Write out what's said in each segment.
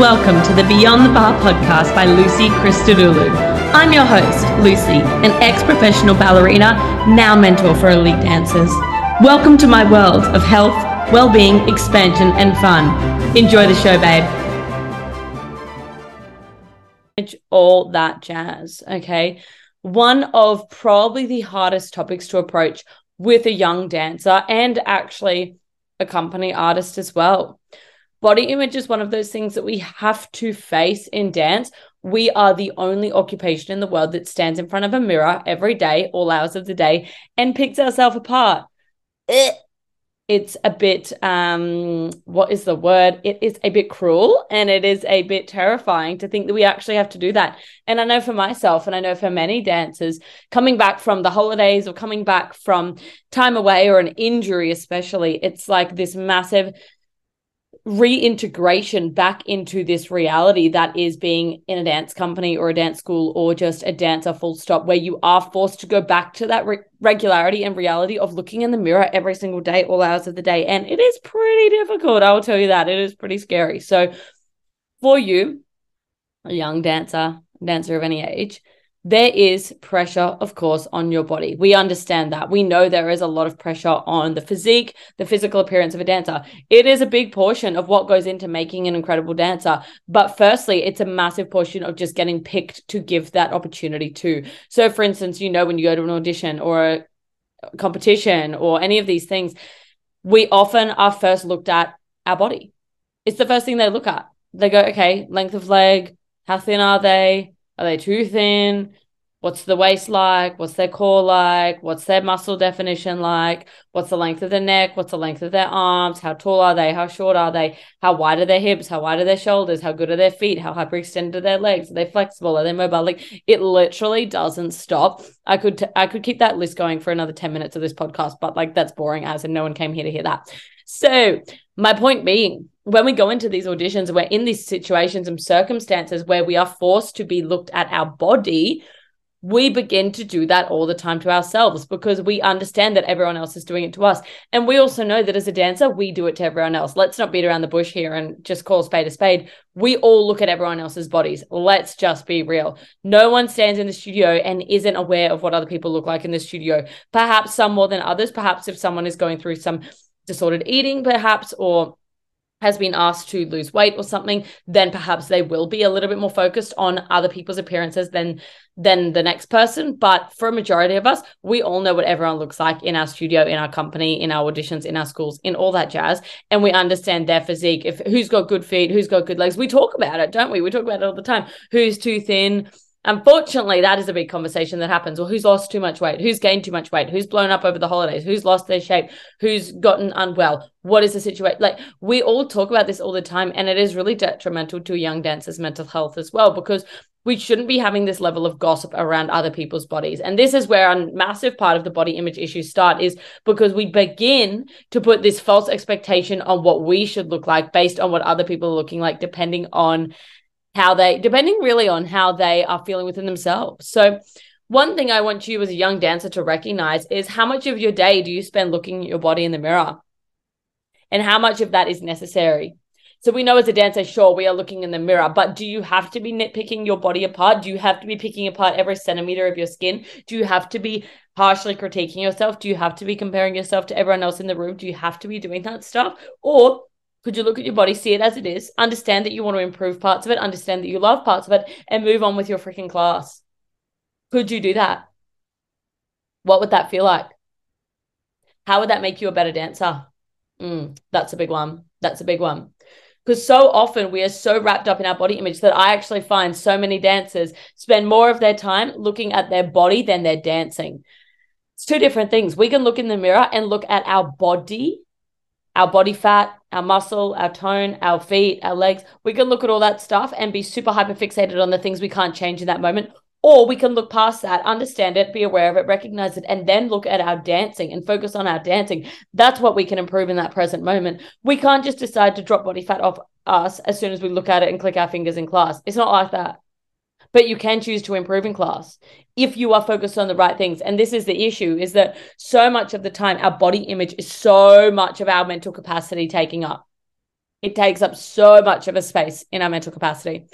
Welcome to the Beyond the Bar podcast by Lucy Christodoulou. I'm your host, Lucy, an ex professional ballerina, now mentor for elite dancers. Welcome to my world of health, well being, expansion, and fun. Enjoy the show, babe. All that jazz, okay? One of probably the hardest topics to approach with a young dancer and actually a company artist as well. Body image is one of those things that we have to face in dance. We are the only occupation in the world that stands in front of a mirror every day, all hours of the day, and picks ourselves apart. It's a bit um what is the word it is a bit cruel and it is a bit terrifying to think that we actually have to do that and i know for myself and i know for many dancers coming back from the holidays or coming back from time away or an injury especially it's like this massive reintegration back into this reality that is being in a dance company or a dance school or just a dancer full stop where you are forced to go back to that re- regularity and reality of looking in the mirror every single day all hours of the day. And it is pretty difficult i will tell you that. It is pretty scary. So for you a young dancer dancer of any age there is pressure, of course, on your body. We understand that. We know there is a lot of pressure on the physique, the physical appearance of a dancer. It is a big portion of what goes into making an incredible dancer. But firstly, it's a massive portion of just getting picked to give that opportunity to. So, for instance, you know, when you go to an audition or a competition or any of these things, we often are first looked at our body. It's the first thing they look at. They go, okay, length of leg, how thin are they? Are they too thin? What's the waist like? What's their core like? What's their muscle definition like? What's the length of their neck? What's the length of their arms? How tall are they? How short are they? How wide are their hips? How wide are their shoulders? How good are their feet? How hyperextended are their legs? Are they flexible? Are they mobile? Like it literally doesn't stop. I could t- I could keep that list going for another 10 minutes of this podcast, but like that's boring as and no one came here to hear that. So my point being, when we go into these auditions, we're in these situations and circumstances where we are forced to be looked at our body. We begin to do that all the time to ourselves because we understand that everyone else is doing it to us. And we also know that as a dancer, we do it to everyone else. Let's not beat around the bush here and just call spade a spade. We all look at everyone else's bodies. Let's just be real. No one stands in the studio and isn't aware of what other people look like in the studio. Perhaps some more than others. Perhaps if someone is going through some disordered eating, perhaps, or has been asked to lose weight or something, then perhaps they will be a little bit more focused on other people's appearances than than the next person. But for a majority of us, we all know what everyone looks like in our studio, in our company, in our auditions, in our schools, in all that jazz. And we understand their physique. If who's got good feet, who's got good legs. We talk about it, don't we? We talk about it all the time. Who's too thin, Unfortunately, that is a big conversation that happens. Well, who's lost too much weight? Who's gained too much weight? Who's blown up over the holidays? Who's lost their shape? Who's gotten unwell? What is the situation? Like, we all talk about this all the time, and it is really detrimental to young dancer's mental health as well, because we shouldn't be having this level of gossip around other people's bodies. And this is where a massive part of the body image issues start, is because we begin to put this false expectation on what we should look like based on what other people are looking like, depending on how they, depending really on how they are feeling within themselves. So, one thing I want you as a young dancer to recognize is how much of your day do you spend looking at your body in the mirror? And how much of that is necessary? So we know as a dancer, sure, we are looking in the mirror, but do you have to be nitpicking your body apart? Do you have to be picking apart every centimeter of your skin? Do you have to be harshly critiquing yourself? Do you have to be comparing yourself to everyone else in the room? Do you have to be doing that stuff? Or could you look at your body, see it as it is, understand that you want to improve parts of it, understand that you love parts of it, and move on with your freaking class? Could you do that? What would that feel like? How would that make you a better dancer? Mm, that's a big one. That's a big one. Because so often we are so wrapped up in our body image that I actually find so many dancers spend more of their time looking at their body than they're dancing. It's two different things. We can look in the mirror and look at our body our body fat, our muscle, our tone, our feet, our legs. We can look at all that stuff and be super hyper fixated on the things we can't change in that moment. Or we can look past that, understand it, be aware of it, recognize it, and then look at our dancing and focus on our dancing. That's what we can improve in that present moment. We can't just decide to drop body fat off us as soon as we look at it and click our fingers in class. It's not like that but you can choose to improve in class if you are focused on the right things and this is the issue is that so much of the time our body image is so much of our mental capacity taking up It takes up so much of a space in our mental capacity.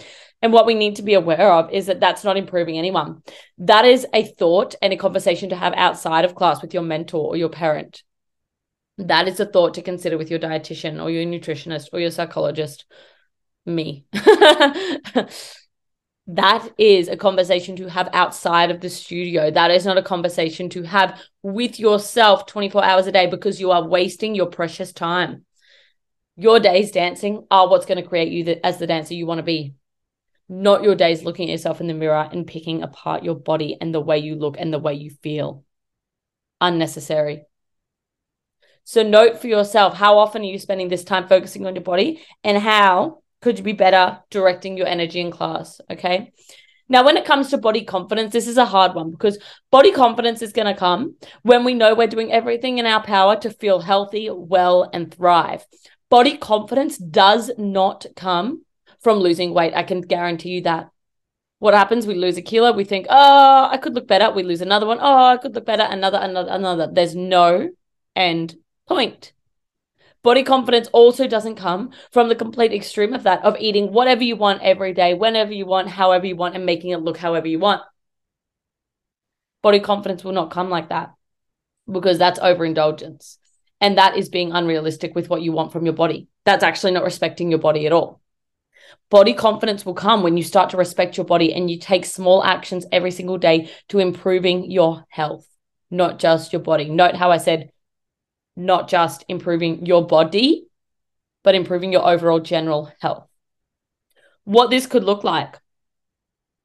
And what we need to be aware of is that that's not improving anyone. That is a thought and a conversation to have outside of class with your mentor or your parent. That is a thought to consider with your dietitian or your nutritionist or your psychologist, me. that is a conversation to have outside of the studio. That is not a conversation to have with yourself 24 hours a day because you are wasting your precious time. Your days dancing are what's going to create you the, as the dancer you want to be, not your days looking at yourself in the mirror and picking apart your body and the way you look and the way you feel. Unnecessary. So, note for yourself how often are you spending this time focusing on your body and how could you be better directing your energy in class? Okay. Now, when it comes to body confidence, this is a hard one because body confidence is going to come when we know we're doing everything in our power to feel healthy, well, and thrive. Body confidence does not come from losing weight. I can guarantee you that. What happens? We lose a kilo. We think, oh, I could look better. We lose another one. Oh, I could look better. Another, another, another. There's no end point. Body confidence also doesn't come from the complete extreme of that, of eating whatever you want every day, whenever you want, however you want, and making it look however you want. Body confidence will not come like that because that's overindulgence. And that is being unrealistic with what you want from your body. That's actually not respecting your body at all. Body confidence will come when you start to respect your body and you take small actions every single day to improving your health, not just your body. Note how I said not just improving your body, but improving your overall general health. What this could look like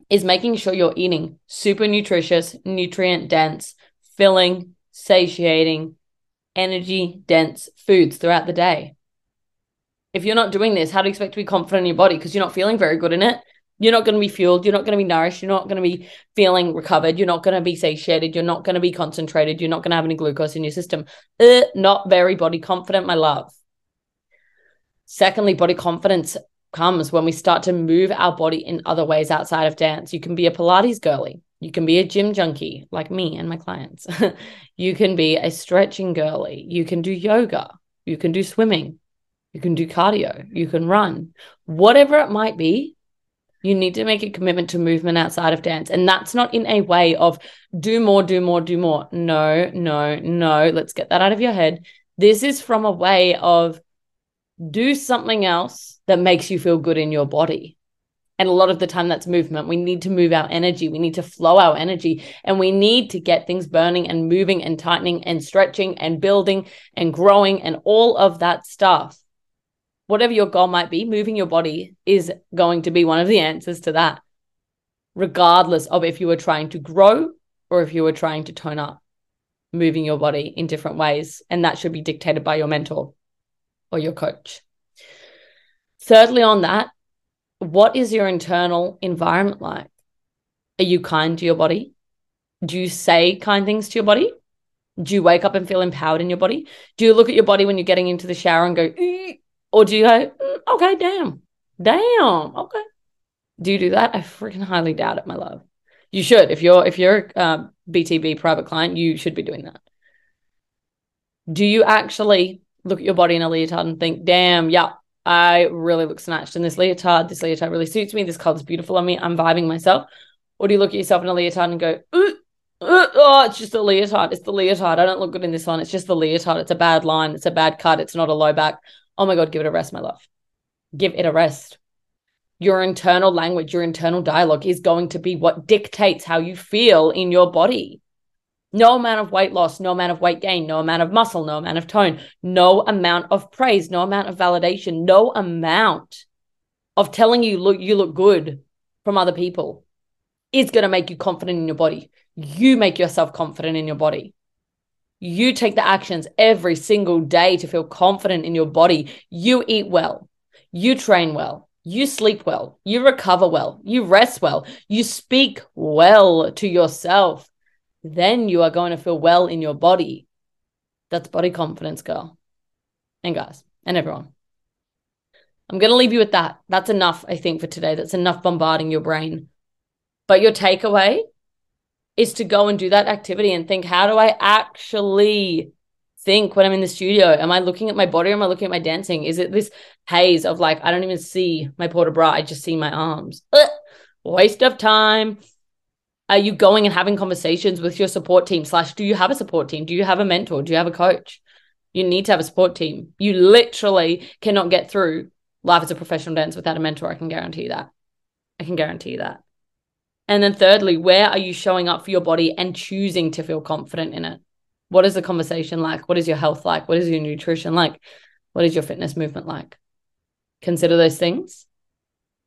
is making sure you're eating super nutritious, nutrient dense, filling, satiating, energy dense foods throughout the day. If you're not doing this, how do you expect to be confident in your body? Because you're not feeling very good in it. You're not going to be fueled. You're not going to be nourished. You're not going to be feeling recovered. You're not going to be satiated. You're not going to be concentrated. You're not going to have any glucose in your system. Uh, not very body confident, my love. Secondly, body confidence comes when we start to move our body in other ways outside of dance. You can be a Pilates girly. You can be a gym junkie like me and my clients. you can be a stretching girly. You can do yoga. You can do swimming. You can do cardio. You can run. Whatever it might be, you need to make a commitment to movement outside of dance. And that's not in a way of do more, do more, do more. No, no, no. Let's get that out of your head. This is from a way of do something else that makes you feel good in your body. And a lot of the time, that's movement. We need to move our energy. We need to flow our energy. And we need to get things burning and moving and tightening and stretching and building and growing and all of that stuff whatever your goal might be, moving your body is going to be one of the answers to that, regardless of if you were trying to grow or if you were trying to tone up, moving your body in different ways. And that should be dictated by your mentor or your coach. Thirdly, on that, what is your internal environment like? Are you kind to your body? Do you say kind things to your body? Do you wake up and feel empowered in your body? Do you look at your body when you're getting into the shower and go, or do you go, mm, okay, damn, damn, okay? Do you do that? I freaking highly doubt it, my love. You should. If you're if you're a uh, BTB private client, you should be doing that. Do you actually look at your body in a leotard and think, damn, yeah, I really look snatched in this leotard. This leotard really suits me. This color's beautiful on me. I'm vibing myself. Or do you look at yourself in a leotard and go, ooh, oh, it's just a leotard. It's the leotard. I don't look good in this one. It's just the leotard. It's a bad line. It's a bad cut. It's not a low back. Oh my God, give it a rest, my love. Give it a rest. Your internal language, your internal dialogue is going to be what dictates how you feel in your body. No amount of weight loss, no amount of weight gain, no amount of muscle, no amount of tone, no amount of praise, no amount of validation, no amount of telling you look you look good from other people is going to make you confident in your body. You make yourself confident in your body you take the actions every single day to feel confident in your body. You eat well, you train well, you sleep well, you recover well, you rest well, you speak well to yourself. Then you are going to feel well in your body. That's body confidence, girl. And guys, and everyone. I'm going to leave you with that. That's enough, I think, for today. That's enough bombarding your brain. But your takeaway is to go and do that activity and think, how do I actually think when I'm in the studio? Am I looking at my body or am I looking at my dancing? Is it this haze of like, I don't even see my port de bras, I just see my arms? Ugh, waste of time. Are you going and having conversations with your support team? Slash, do you have a support team? Do you have a mentor? Do you have a coach? You need to have a support team. You literally cannot get through life as a professional dancer without a mentor. I can guarantee that. I can guarantee that. And then, thirdly, where are you showing up for your body and choosing to feel confident in it? What is the conversation like? What is your health like? What is your nutrition like? What is your fitness movement like? Consider those things.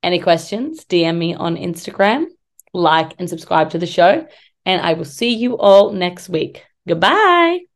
Any questions? DM me on Instagram, like and subscribe to the show, and I will see you all next week. Goodbye.